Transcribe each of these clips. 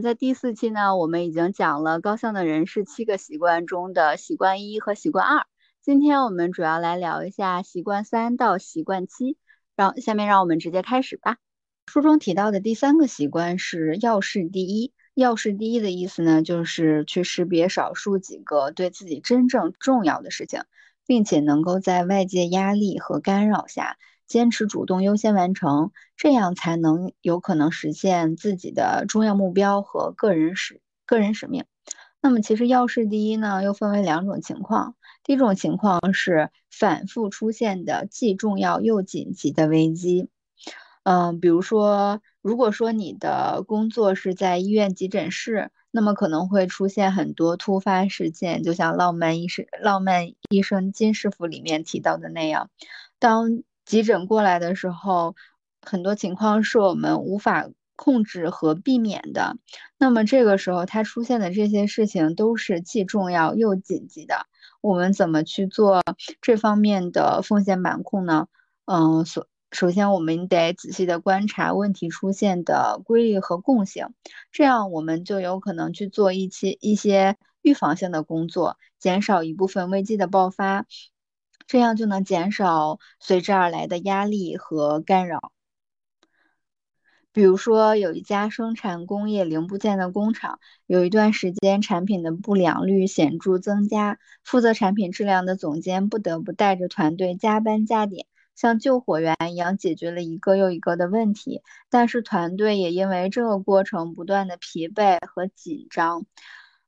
在第四期呢，我们已经讲了高效的人是七个习惯中的习惯一和习惯二。今天我们主要来聊一下习惯三到习惯七。让下面让我们直接开始吧。书中提到的第三个习惯是要事第一。要事第一的意思呢，就是去识别少数几个对自己真正重要的事情，并且能够在外界压力和干扰下。坚持主动优先完成，这样才能有可能实现自己的重要目标和个人使个人使命。那么，其实要事第一呢，又分为两种情况。第一种情况是反复出现的既重要又紧急的危机。嗯，比如说，如果说你的工作是在医院急诊室，那么可能会出现很多突发事件，就像《浪漫医生浪漫医生金师傅》里面提到的那样，当。急诊过来的时候，很多情况是我们无法控制和避免的。那么这个时候，它出现的这些事情都是既重要又紧急的。我们怎么去做这方面的风险管控呢？嗯，首首先我们得仔细的观察问题出现的规律和共性，这样我们就有可能去做一些一些预防性的工作，减少一部分危机的爆发。这样就能减少随之而来的压力和干扰。比如说，有一家生产工业零部件的工厂，有一段时间产品的不良率显著增加，负责产品质量的总监不得不带着团队加班加点，像救火员一样解决了一个又一个的问题。但是团队也因为这个过程不断的疲惫和紧张。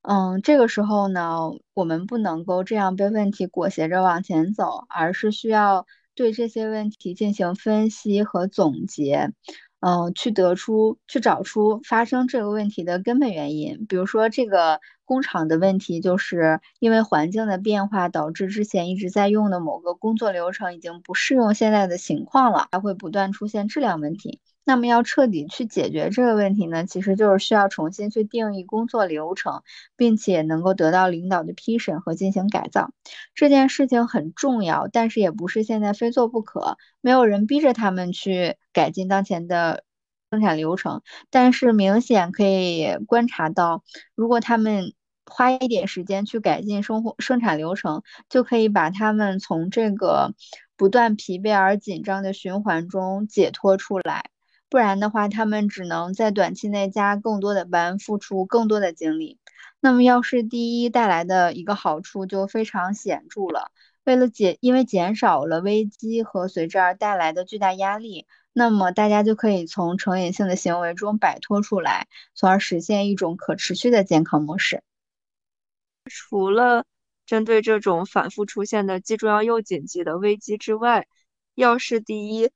嗯，这个时候呢，我们不能够这样被问题裹挟着往前走，而是需要对这些问题进行分析和总结，嗯，去得出、去找出发生这个问题的根本原因。比如说，这个工厂的问题就是因为环境的变化导致之前一直在用的某个工作流程已经不适用现在的情况了，还会不断出现质量问题。那么要彻底去解决这个问题呢，其实就是需要重新去定义工作流程，并且能够得到领导的批审和进行改造。这件事情很重要，但是也不是现在非做不可。没有人逼着他们去改进当前的生产流程，但是明显可以观察到，如果他们花一点时间去改进生活生产流程，就可以把他们从这个不断疲惫而紧张的循环中解脱出来。不然的话，他们只能在短期内加更多的班，付出更多的精力。那么，要是第一带来的一个好处就非常显著了。为了减，因为减少了危机和随之而带来的巨大压力，那么大家就可以从成瘾性的行为中摆脱出来，从而实现一种可持续的健康模式。除了针对这种反复出现的既重要又紧急的危机之外，要是第一。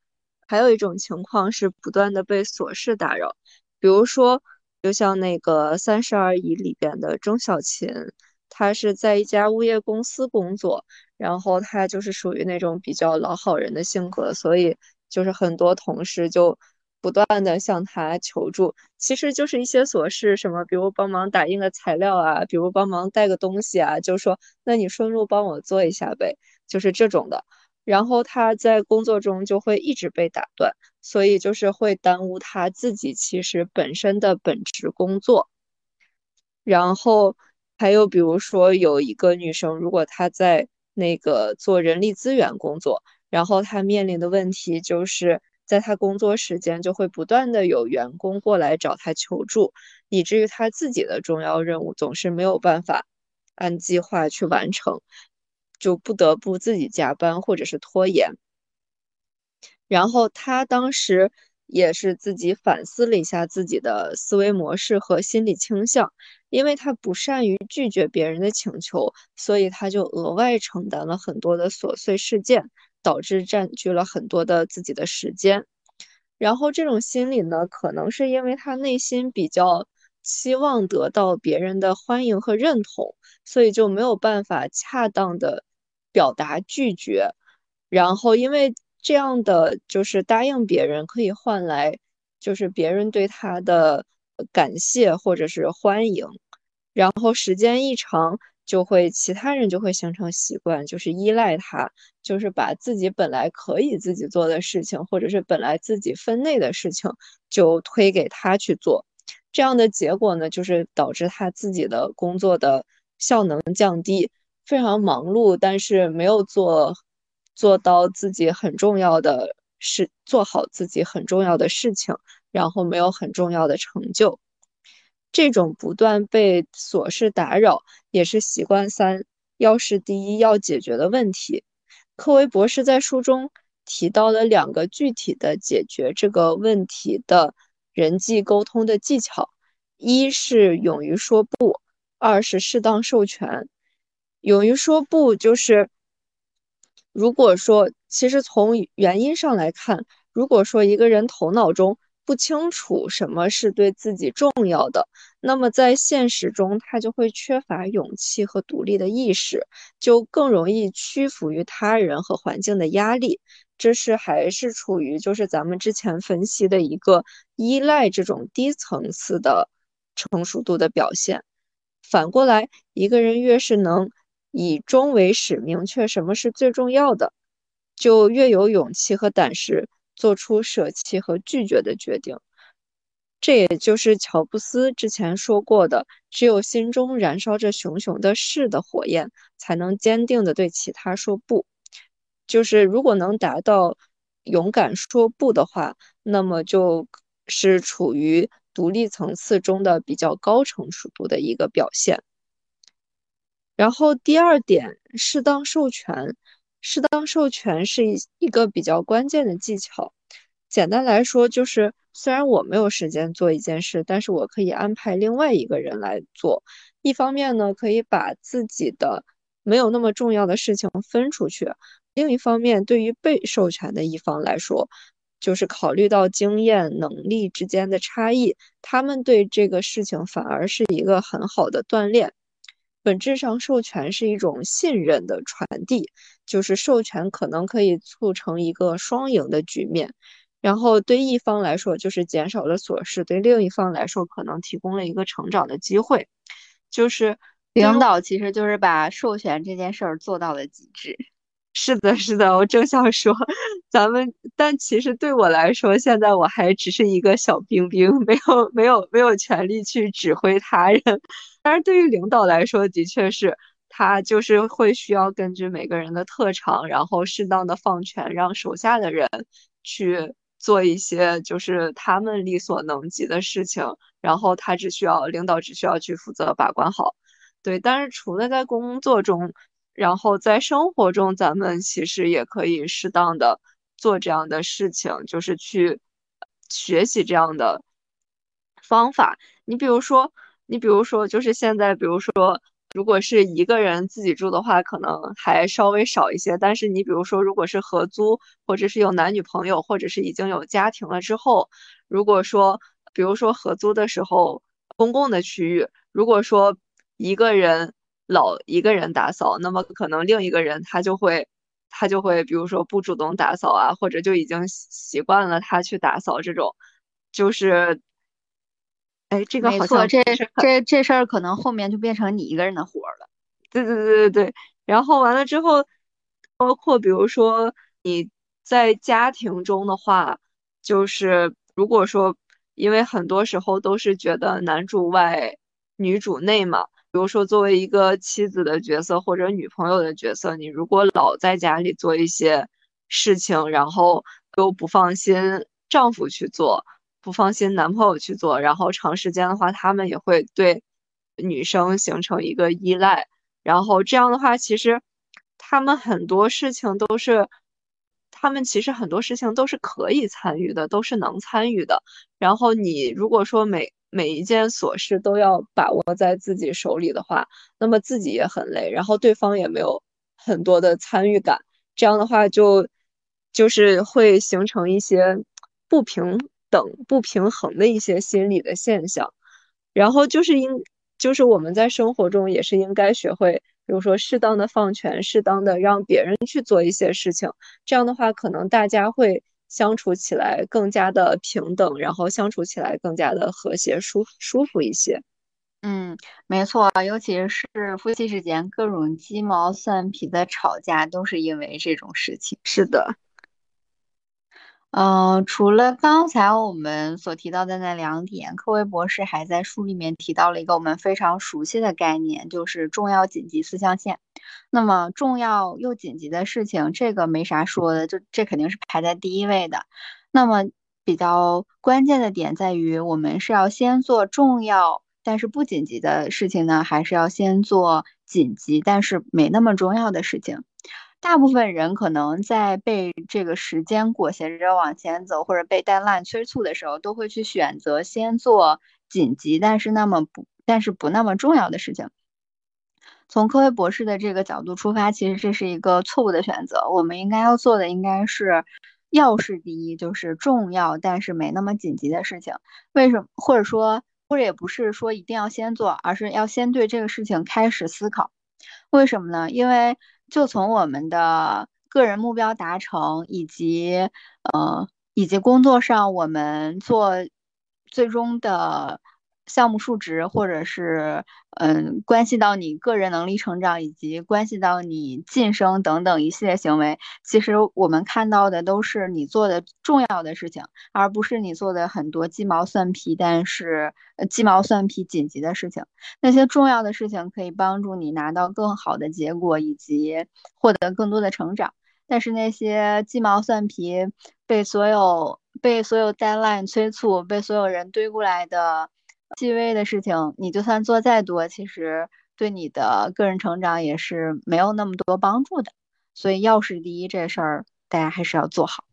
还有一种情况是不断的被琐事打扰，比如说，就像那个《三十而已》里边的钟小琴，她是在一家物业公司工作，然后她就是属于那种比较老好人的性格，所以就是很多同事就不断的向她求助，其实就是一些琐事，什么比如帮忙打印个材料啊，比如帮忙带个东西啊，就说那你顺路帮我做一下呗，就是这种的。然后他在工作中就会一直被打断，所以就是会耽误他自己其实本身的本职工作。然后还有比如说有一个女生，如果她在那个做人力资源工作，然后她面临的问题就是在她工作时间就会不断的有员工过来找她求助，以至于她自己的重要任务总是没有办法按计划去完成。就不得不自己加班或者是拖延，然后他当时也是自己反思了一下自己的思维模式和心理倾向，因为他不善于拒绝别人的请求，所以他就额外承担了很多的琐碎事件，导致占据了很多的自己的时间。然后这种心理呢，可能是因为他内心比较期望得到别人的欢迎和认同，所以就没有办法恰当的。表达拒绝，然后因为这样的就是答应别人可以换来就是别人对他的感谢或者是欢迎，然后时间一长就会其他人就会形成习惯，就是依赖他，就是把自己本来可以自己做的事情，或者是本来自己分内的事情，就推给他去做。这样的结果呢，就是导致他自己的工作的效能降低，非常忙碌，但是没有做做到自己很重要的事，做好自己很重要的事情，然后没有很重要的成就。这种不断被琐事打扰，也是习惯三要事第一要解决的问题。科维博士在书中提到了两个具体的解决这个问题的。人际沟通的技巧，一是勇于说不，二是适当授权。勇于说不，就是如果说，其实从原因上来看，如果说一个人头脑中不清楚什么是对自己重要的，那么在现实中他就会缺乏勇气和独立的意识，就更容易屈服于他人和环境的压力。这是还是处于就是咱们之前分析的一个依赖这种低层次的成熟度的表现。反过来，一个人越是能以终为始，明确什么是最重要的，就越有勇气和胆识做出舍弃和拒绝的决定。这也就是乔布斯之前说过的：只有心中燃烧着熊熊的事的火焰，才能坚定地对其他说不。就是如果能达到勇敢说不的话，那么就是处于独立层次中的比较高成熟度的一个表现。然后第二点，适当授权，适当授权是一一个比较关键的技巧。简单来说，就是虽然我没有时间做一件事，但是我可以安排另外一个人来做。一方面呢，可以把自己的没有那么重要的事情分出去。另一方面，对于被授权的一方来说，就是考虑到经验能力之间的差异，他们对这个事情反而是一个很好的锻炼。本质上，授权是一种信任的传递，就是授权可能可以促成一个双赢的局面。然后对一方来说，就是减少了琐事；对另一方来说，可能提供了一个成长的机会。就是领导其实就是把授权这件事儿做到了极致。是的，是的，我正想说，咱们，但其实对我来说，现在我还只是一个小兵兵，没有，没有，没有权利去指挥他人。但是对于领导来说，的确是他就是会需要根据每个人的特长，然后适当的放权，让手下的人去做一些就是他们力所能及的事情，然后他只需要领导只需要去负责把关好。对，但是除了在工作中。然后在生活中，咱们其实也可以适当的做这样的事情，就是去学习这样的方法。你比如说，你比如说，就是现在，比如说，如果是一个人自己住的话，可能还稍微少一些。但是你比如说，如果是合租，或者是有男女朋友，或者是已经有家庭了之后，如果说，比如说合租的时候，公共的区域，如果说一个人。老一个人打扫，那么可能另一个人他就会，他就会，比如说不主动打扫啊，或者就已经习惯了他去打扫这种，就是，哎，这个好像这这这事儿可能后面就变成你一个人的活了。对对对对对。然后完了之后，包括比如说你在家庭中的话，就是如果说，因为很多时候都是觉得男主外女主内嘛。比如说，作为一个妻子的角色或者女朋友的角色，你如果老在家里做一些事情，然后又不放心丈夫去做，不放心男朋友去做，然后长时间的话，他们也会对女生形成一个依赖。然后这样的话，其实他们很多事情都是，他们其实很多事情都是可以参与的，都是能参与的。然后你如果说每每一件琐事都要把握在自己手里的话，那么自己也很累，然后对方也没有很多的参与感，这样的话就就是会形成一些不平等、不平衡的一些心理的现象。然后就是应就是我们在生活中也是应该学会，比如说适当的放权，适当的让别人去做一些事情，这样的话可能大家会。相处起来更加的平等，然后相处起来更加的和谐、舒舒服一些。嗯，没错，尤其是夫妻之间各种鸡毛蒜皮的吵架，都是因为这种事情。是的。嗯，除了刚才我们所提到的那两点，科威博士还在书里面提到了一个我们非常熟悉的概念，就是重要紧急四象限。那么重要又紧急的事情，这个没啥说的，就这肯定是排在第一位的。那么比较关键的点在于，我们是要先做重要但是不紧急的事情呢，还是要先做紧急但是没那么重要的事情？大部分人可能在被这个时间裹挟着往前走，或者被 deadline 催促的时候，都会去选择先做紧急，但是那么不，但是不那么重要的事情。从科威博士的这个角度出发，其实这是一个错误的选择。我们应该要做的应该是要事第一，就是重要但是没那么紧急的事情。为什么？或者说，或者也不是说一定要先做，而是要先对这个事情开始思考。为什么呢？因为就从我们的个人目标达成，以及呃，以及工作上我们做最终的。项目数值，或者是嗯，关系到你个人能力成长，以及关系到你晋升等等一系列行为，其实我们看到的都是你做的重要的事情，而不是你做的很多鸡毛蒜皮，但是鸡毛蒜皮紧急的事情。那些重要的事情可以帮助你拿到更好的结果，以及获得更多的成长。但是那些鸡毛蒜皮被所有被所有 deadline 催促，被所有人堆过来的。细微的事情，你就算做再多，其实对你的个人成长也是没有那么多帮助的。所以，要事第一这事儿，大家还是要做好。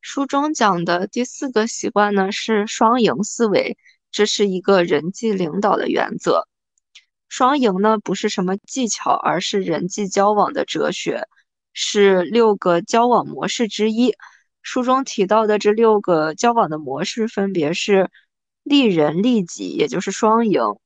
书中讲的第四个习惯呢，是双赢思维，这是一个人际领导的原则。双赢呢，不是什么技巧，而是人际交往的哲学，是六个交往模式之一。书中提到的这六个交往的模式，分别是。利人利己，也就是双赢；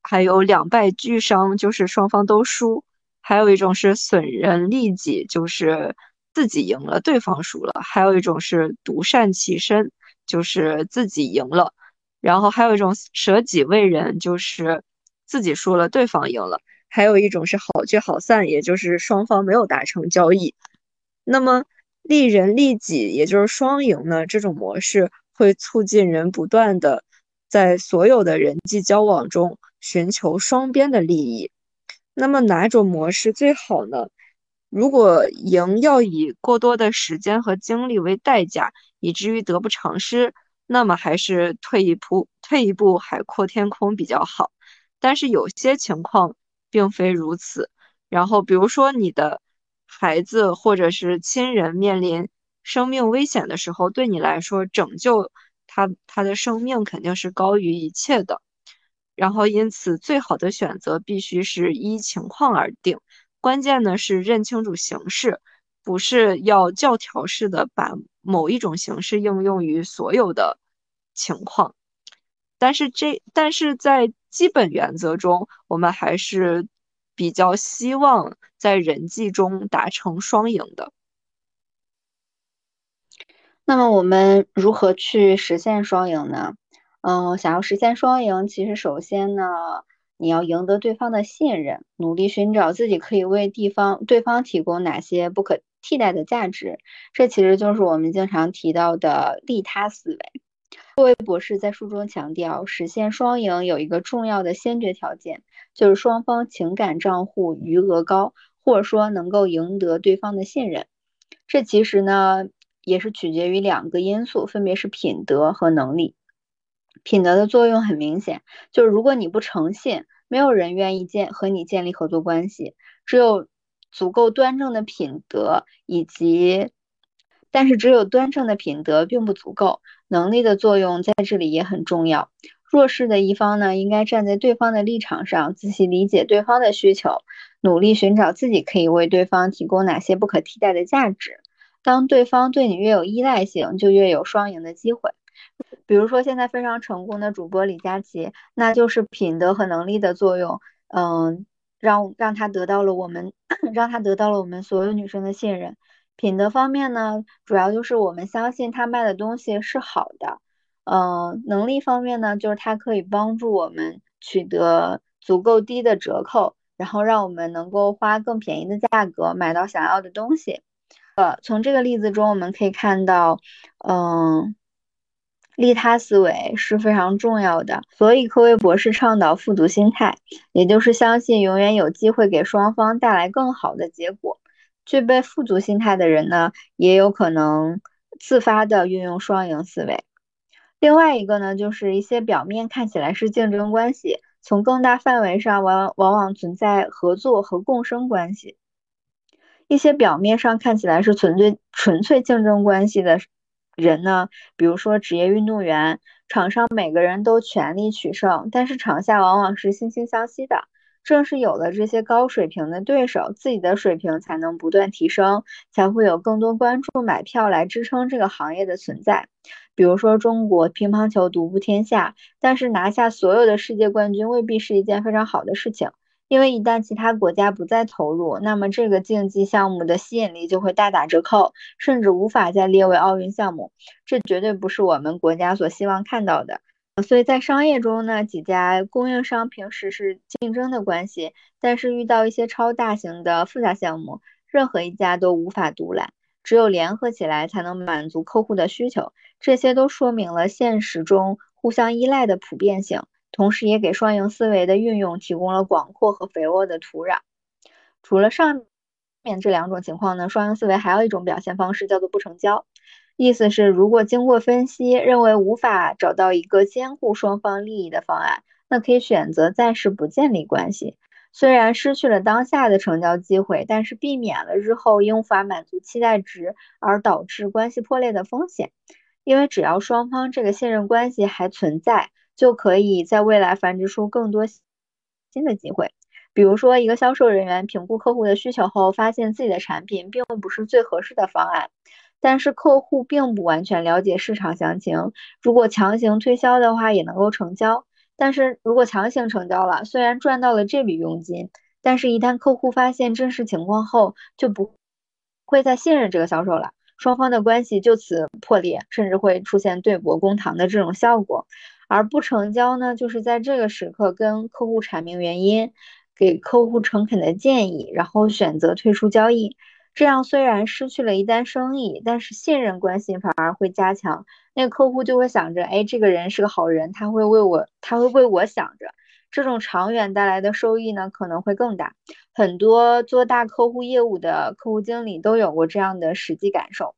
还有两败俱伤，就是双方都输；还有一种是损人利己，就是自己赢了，对方输了；还有一种是独善其身，就是自己赢了；然后还有一种舍己为人，就是自己输了，对方赢了；还有一种是好聚好散，也就是双方没有达成交易。那么利人利己，也就是双赢呢？这种模式会促进人不断的。在所有的人际交往中寻求双边的利益，那么哪种模式最好呢？如果赢要以过多的时间和精力为代价，以至于得不偿失，那么还是退一步，退一步海阔天空比较好。但是有些情况并非如此。然后，比如说你的孩子或者是亲人面临生命危险的时候，对你来说拯救。他他的生命肯定是高于一切的，然后因此最好的选择必须是依情况而定。关键呢是认清楚形势，不是要教条式的把某一种形式应用于所有的情况。但是这但是在基本原则中，我们还是比较希望在人际中达成双赢的。那么我们如何去实现双赢呢？嗯，想要实现双赢，其实首先呢，你要赢得对方的信任，努力寻找自己可以为地方对方提供哪些不可替代的价值。这其实就是我们经常提到的利他思维。作为博士在书中强调，实现双赢有一个重要的先决条件，就是双方情感账户余额高，或者说能够赢得对方的信任。这其实呢。也是取决于两个因素，分别是品德和能力。品德的作用很明显，就是如果你不诚信，没有人愿意建和你建立合作关系。只有足够端正的品德，以及，但是只有端正的品德并不足够，能力的作用在这里也很重要。弱势的一方呢，应该站在对方的立场上，仔细理解对方的需求，努力寻找自己可以为对方提供哪些不可替代的价值。当对方对你越有依赖性，就越有双赢的机会。比如说，现在非常成功的主播李佳琦，那就是品德和能力的作用，嗯，让让他得到了我们，让他得到了我们所有女生的信任。品德方面呢，主要就是我们相信他卖的东西是好的，嗯，能力方面呢，就是他可以帮助我们取得足够低的折扣，然后让我们能够花更便宜的价格买到想要的东西。呃，从这个例子中我们可以看到，嗯，利他思维是非常重要的。所以科威博士倡导富足心态，也就是相信永远有机会给双方带来更好的结果。具备富足心态的人呢，也有可能自发的运用双赢思维。另外一个呢，就是一些表面看起来是竞争关系，从更大范围上往往往存在合作和共生关系。一些表面上看起来是纯粹纯粹竞争关系的人呢，比如说职业运动员，场上每个人都全力取胜，但是场下往往是惺惺相惜的。正是有了这些高水平的对手，自己的水平才能不断提升，才会有更多观众买票来支撑这个行业的存在。比如说，中国乒乓球独步天下，但是拿下所有的世界冠军未必是一件非常好的事情。因为一旦其他国家不再投入，那么这个竞技项目的吸引力就会大打折扣，甚至无法再列为奥运项目。这绝对不是我们国家所希望看到的。所以在商业中呢，几家供应商平时是竞争的关系，但是遇到一些超大型的复杂项目，任何一家都无法独揽，只有联合起来才能满足客户的需求。这些都说明了现实中互相依赖的普遍性。同时，也给双赢思维的运用提供了广阔和肥沃的土壤。除了上面这两种情况呢，双赢思维还有一种表现方式叫做不成交。意思是，如果经过分析认为无法找到一个兼顾双方利益的方案，那可以选择暂时不建立关系。虽然失去了当下的成交机会，但是避免了日后因无法满足期待值而导致关系破裂的风险。因为只要双方这个信任关系还存在。就可以在未来繁殖出更多新的机会。比如说，一个销售人员评估客户的需求后，发现自己的产品并不是最合适的方案，但是客户并不完全了解市场详情。如果强行推销的话，也能够成交。但是如果强行成交了，虽然赚到了这笔佣金，但是一旦客户发现真实情况后，就不会再信任这个销售了，双方的关系就此破裂，甚至会出现对簿公堂的这种效果。而不成交呢，就是在这个时刻跟客户阐明原因，给客户诚恳的建议，然后选择退出交易。这样虽然失去了一单生意，但是信任关系反而会加强。那个客户就会想着，哎，这个人是个好人，他会为我，他会为我想着。这种长远带来的收益呢，可能会更大。很多做大客户业务的客户经理都有过这样的实际感受。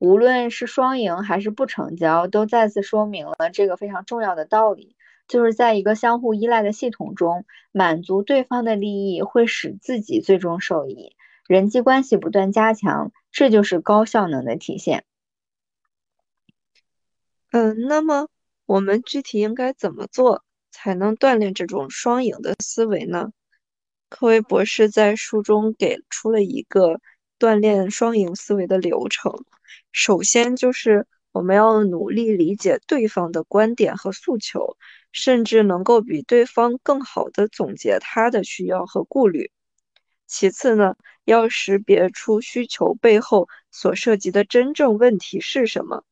无论是双赢还是不成交，都再次说明了这个非常重要的道理，就是在一个相互依赖的系统中，满足对方的利益会使自己最终受益，人际关系不断加强，这就是高效能的体现。嗯，那么我们具体应该怎么做才能锻炼这种双赢的思维呢？科威博士在书中给出了一个锻炼双赢思维的流程。首先就是我们要努力理解对方的观点和诉求，甚至能够比对方更好的总结他的需要和顾虑。其次呢，要识别出需求背后所涉及的真正问题是什么。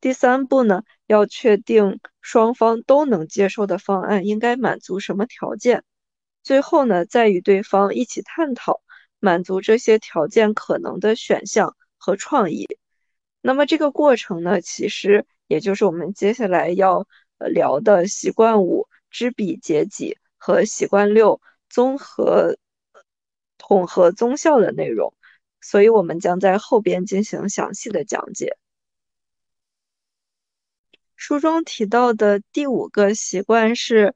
第三步呢，要确定双方都能接受的方案应该满足什么条件。最后呢，再与对方一起探讨满足这些条件可能的选项和创意。那么这个过程呢，其实也就是我们接下来要聊的习惯五知彼解己和习惯六综合统合综效的内容，所以我们将在后边进行详细的讲解。书中提到的第五个习惯是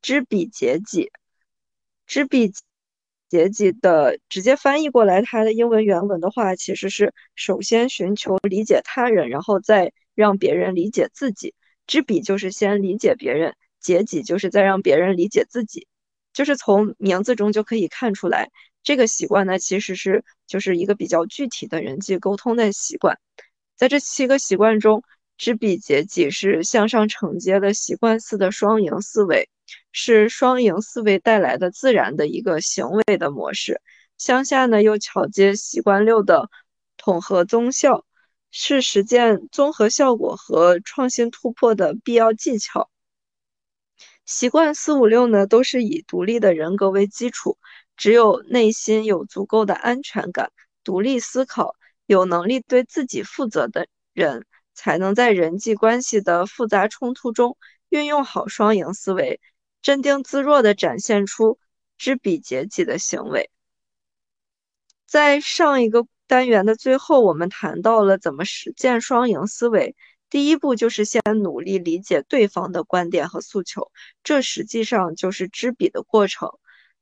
知彼解己，知彼。阶级的直接翻译过来，它的英文原文的话，其实是首先寻求理解他人，然后再让别人理解自己。知彼就是先理解别人，解己就是再让别人理解自己。就是从名字中就可以看出来，这个习惯呢，其实是就是一个比较具体的人际沟通的习惯。在这七个习惯中，知彼解己是向上承接的习惯四的双赢思维。是双赢思维带来的自然的一个行为的模式，向下呢又巧接习惯六的统合综效，是实践综合效果和创新突破的必要技巧。习惯四五六呢，都是以独立的人格为基础，只有内心有足够的安全感、独立思考、有能力对自己负责的人，才能在人际关系的复杂冲突中运用好双赢思维，镇定自若地展现出知彼解己的行为。在上一个单元的最后，我们谈到了怎么实践双赢思维。第一步就是先努力理解对方的观点和诉求，这实际上就是知彼的过程，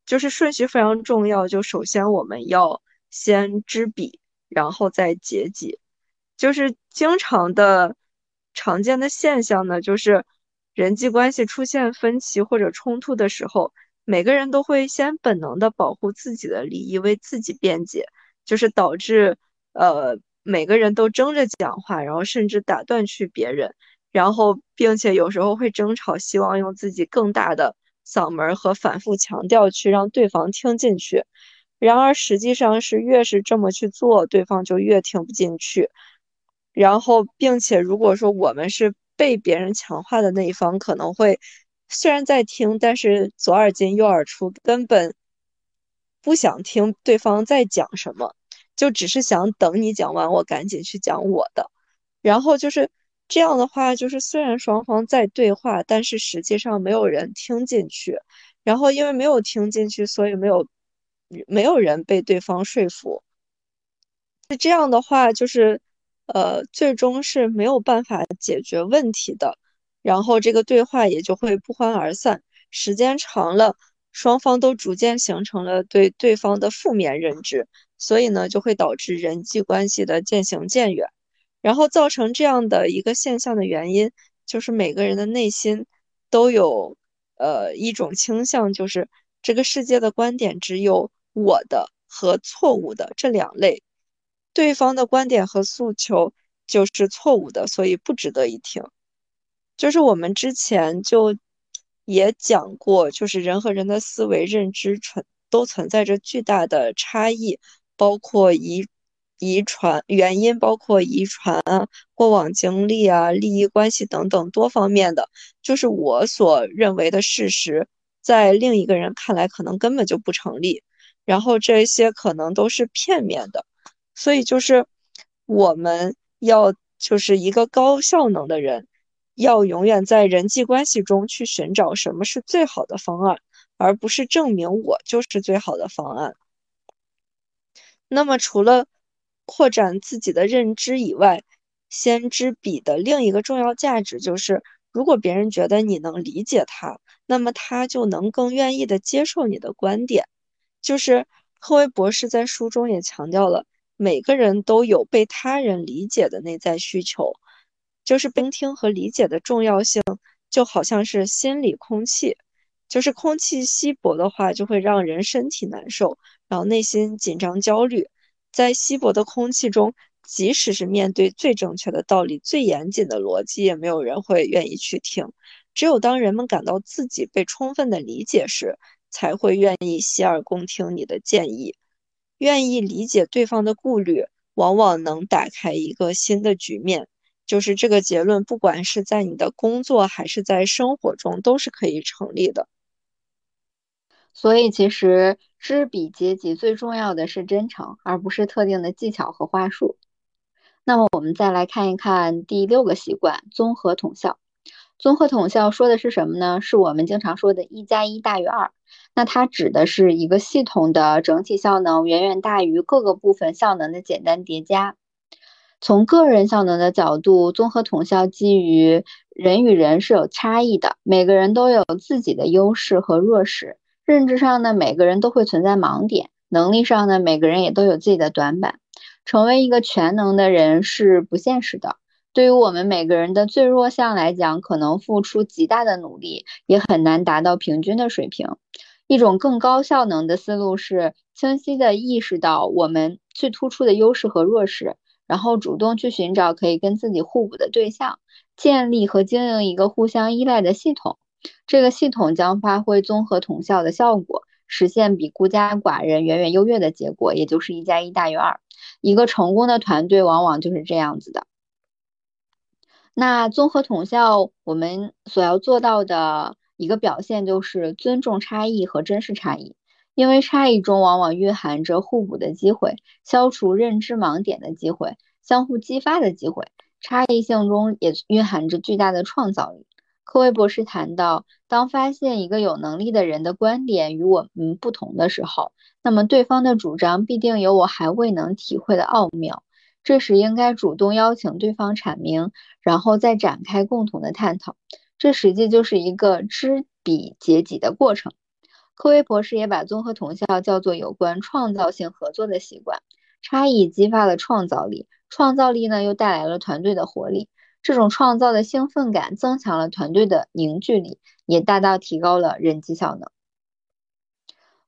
就是顺序非常重要。就首先我们要先知彼，然后再解己。就是经常的常见的现象呢，就是人际关系出现分歧或者冲突的时候，每个人都会先本能的保护自己的利益，为自己辩解，就是导致呃。每个人都争着讲话，然后甚至打断去别人，然后并且有时候会争吵，希望用自己更大的嗓门和反复强调去让对方听进去。然而实际上是越是这么去做，对方就越听不进去。然后并且如果说我们是被别人强化的那一方，可能会虽然在听，但是左耳进右耳出，根本不想听对方在讲什么。就只是想等你讲完，我赶紧去讲我的。然后就是这样的话，就是虽然双方在对话，但是实际上没有人听进去。然后因为没有听进去，所以没有没有人被对方说服。那这样的话，就是呃，最终是没有办法解决问题的。然后这个对话也就会不欢而散。时间长了，双方都逐渐形成了对对方的负面认知。所以呢，就会导致人际关系的渐行渐远，然后造成这样的一个现象的原因，就是每个人的内心都有呃一种倾向，就是这个世界的观点只有我的和错误的这两类，对方的观点和诉求就是错误的，所以不值得一听。就是我们之前就也讲过，就是人和人的思维认知存都存在着巨大的差异。包括遗遗传原因，包括遗传啊、过往经历啊、利益关系等等多方面的，就是我所认为的事实，在另一个人看来可能根本就不成立，然后这些可能都是片面的，所以就是我们要就是一个高效能的人，要永远在人际关系中去寻找什么是最好的方案，而不是证明我就是最好的方案。那么，除了扩展自己的认知以外，先知彼的另一个重要价值就是，如果别人觉得你能理解他，那么他就能更愿意的接受你的观点。就是赫维博士在书中也强调了，每个人都有被他人理解的内在需求，就是聆听和理解的重要性，就好像是心理空气。就是空气稀薄的话，就会让人身体难受，然后内心紧张焦虑。在稀薄的空气中，即使是面对最正确的道理、最严谨的逻辑，也没有人会愿意去听。只有当人们感到自己被充分的理解时，才会愿意洗耳恭听你的建议。愿意理解对方的顾虑，往往能打开一个新的局面。就是这个结论，不管是在你的工作还是在生活中，都是可以成立的。所以，其实知彼解己最重要的是真诚，而不是特定的技巧和话术。那么，我们再来看一看第六个习惯——综合统效。综合统效说的是什么呢？是我们经常说的“一加一大于二”。那它指的是一个系统的整体效能远远大于各个部分效能的简单叠加。从个人效能的角度，综合统效基于人与人是有差异的，每个人都有自己的优势和弱势。认知上呢，每个人都会存在盲点；能力上呢，每个人也都有自己的短板。成为一个全能的人是不现实的。对于我们每个人的最弱项来讲，可能付出极大的努力，也很难达到平均的水平。一种更高效能的思路是清晰地意识到我们最突出的优势和弱势。然后主动去寻找可以跟自己互补的对象，建立和经营一个互相依赖的系统。这个系统将发挥综合统效的效果，实现比孤家寡人远远优越的结果，也就是一加一大于二。一个成功的团队往往就是这样子的。那综合统效，我们所要做到的一个表现就是尊重差异和珍视差异，因为差异中往往蕴含着互补的机会，消除认知盲点的机会，相互激发的机会。差异性中也蕴含着巨大的创造力。科威博士谈到，当发现一个有能力的人的观点与我们不同的时候，那么对方的主张必定有我还未能体会的奥妙。这时应该主动邀请对方阐明，然后再展开共同的探讨。这实际就是一个知彼解己的过程。科威博士也把综合统效叫做有关创造性合作的习惯。差异激发了创造力，创造力呢又带来了团队的活力。这种创造的兴奋感增强了团队的凝聚力，也大大提高了人际效能。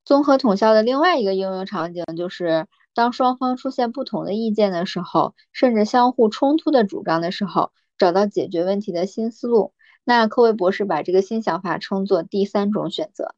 综合统效的另外一个应用场景就是，当双方出现不同的意见的时候，甚至相互冲突的主张的时候，找到解决问题的新思路。那科维博士把这个新想法称作第三种选择，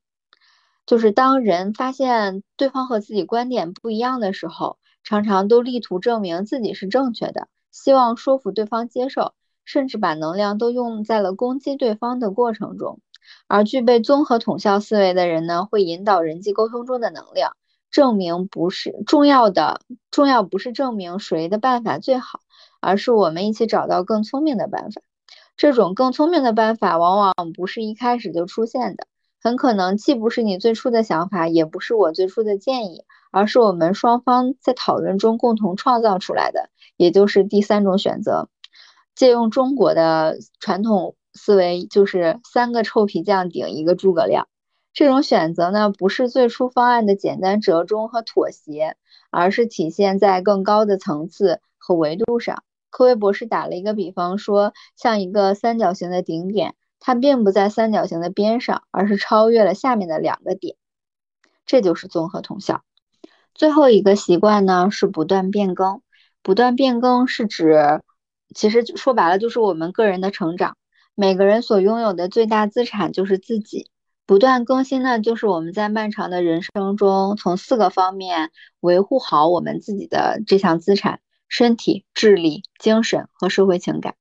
就是当人发现对方和自己观点不一样的时候，常常都力图证明自己是正确的，希望说服对方接受。甚至把能量都用在了攻击对方的过程中，而具备综合统效思维的人呢，会引导人际沟通中的能量，证明不是重要的，重要不是证明谁的办法最好，而是我们一起找到更聪明的办法。这种更聪明的办法往往不是一开始就出现的，很可能既不是你最初的想法，也不是我最初的建议，而是我们双方在讨论中共同创造出来的，也就是第三种选择。借用中国的传统思维，就是三个臭皮匠顶一个诸葛亮。这种选择呢，不是最初方案的简单折中和妥协，而是体现在更高的层次和维度上。科威博士打了一个比方，说像一个三角形的顶点，它并不在三角形的边上，而是超越了下面的两个点。这就是综合统效。最后一个习惯呢，是不断变更。不断变更是指。其实说白了就是我们个人的成长，每个人所拥有的最大资产就是自己。不断更新呢，就是我们在漫长的人生中，从四个方面维护好我们自己的这项资产：身体、智力、精神和社会情感。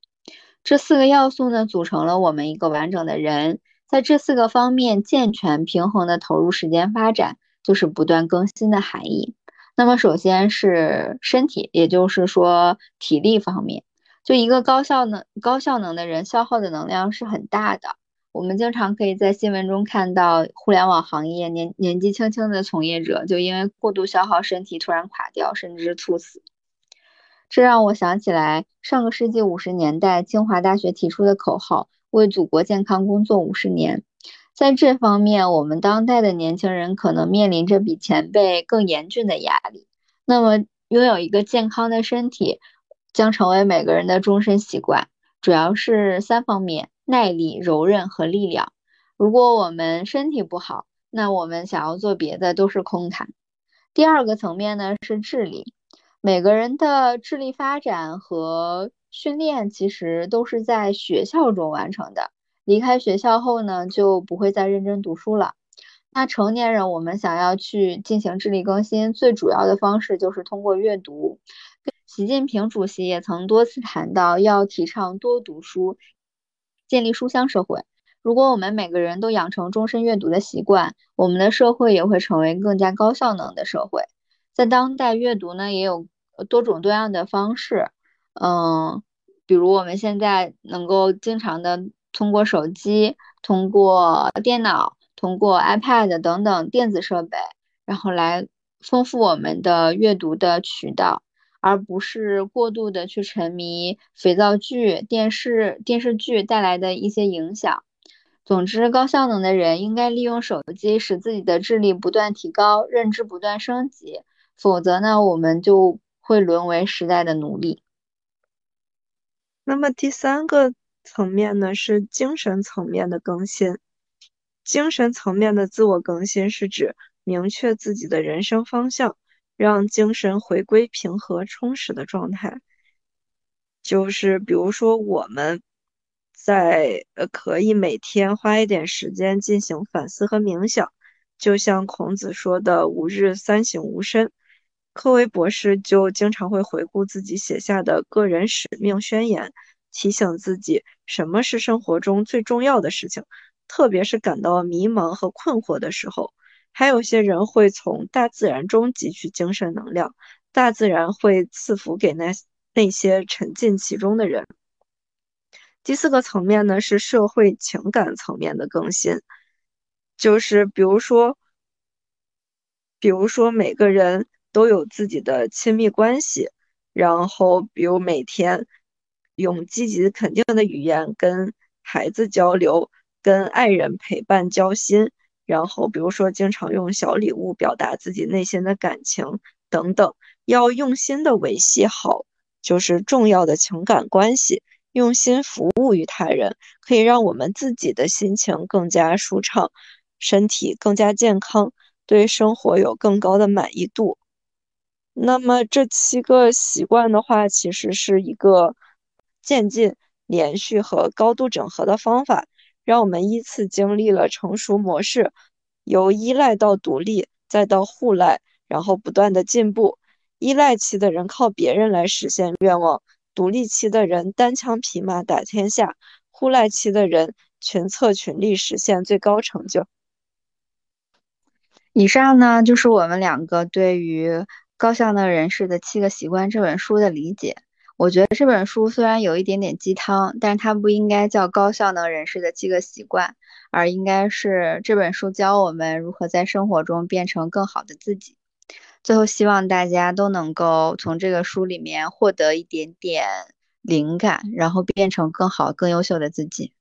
这四个要素呢，组成了我们一个完整的人。在这四个方面健全平衡的投入时间发展，就是不断更新的含义。那么首先是身体，也就是说体力方面。就一个高效能、高效能的人，消耗的能量是很大的。我们经常可以在新闻中看到，互联网行业年年纪轻轻的从业者就因为过度消耗身体突然垮掉，甚至猝死。这让我想起来上个世纪五十年代清华大学提出的口号：“为祖国健康工作五十年。”在这方面，我们当代的年轻人可能面临着比前辈更严峻的压力。那么，拥有一个健康的身体。将成为每个人的终身习惯，主要是三方面：耐力、柔韧和力量。如果我们身体不好，那我们想要做别的都是空谈。第二个层面呢是智力，每个人的智力发展和训练其实都是在学校中完成的。离开学校后呢，就不会再认真读书了。那成年人，我们想要去进行智力更新，最主要的方式就是通过阅读。习近平主席也曾多次谈到，要提倡多读书，建立书香社会。如果我们每个人都养成终身阅读的习惯，我们的社会也会成为更加高效能的社会。在当代，阅读呢也有多种多样的方式，嗯，比如我们现在能够经常的通过手机、通过电脑、通过 iPad 等等电子设备，然后来丰富我们的阅读的渠道。而不是过度的去沉迷肥皂剧、电视电视剧带来的一些影响。总之，高效能的人应该利用手机，使自己的智力不断提高，认知不断升级。否则呢，我们就会沦为时代的奴隶。那么第三个层面呢，是精神层面的更新。精神层面的自我更新是指明确自己的人生方向。让精神回归平和充实的状态，就是比如说我们在呃可以每天花一点时间进行反思和冥想，就像孔子说的“吾日三省吾身”。科维博士就经常会回顾自己写下的个人使命宣言，提醒自己什么是生活中最重要的事情，特别是感到迷茫和困惑的时候。还有些人会从大自然中汲取精神能量，大自然会赐福给那那些沉浸其中的人。第四个层面呢是社会情感层面的更新，就是比如说，比如说每个人都有自己的亲密关系，然后比如每天用积极肯定的语言跟孩子交流，跟爱人陪伴交心。然后，比如说，经常用小礼物表达自己内心的感情等等，要用心的维系好就是重要的情感关系，用心服务于他人，可以让我们自己的心情更加舒畅，身体更加健康，对生活有更高的满意度。那么这七个习惯的话，其实是一个渐进、连续和高度整合的方法。让我们依次经历了成熟模式，由依赖到独立，再到互赖，然后不断的进步。依赖期的人靠别人来实现愿望，独立期的人单枪匹马打天下，互赖期的人群策群力实现最高成就。以上呢，就是我们两个对于《高效能人士的七个习惯》这本书的理解。我觉得这本书虽然有一点点鸡汤，但是它不应该叫高效能人士的七个习惯，而应该是这本书教我们如何在生活中变成更好的自己。最后，希望大家都能够从这个书里面获得一点点灵感，然后变成更好、更优秀的自己。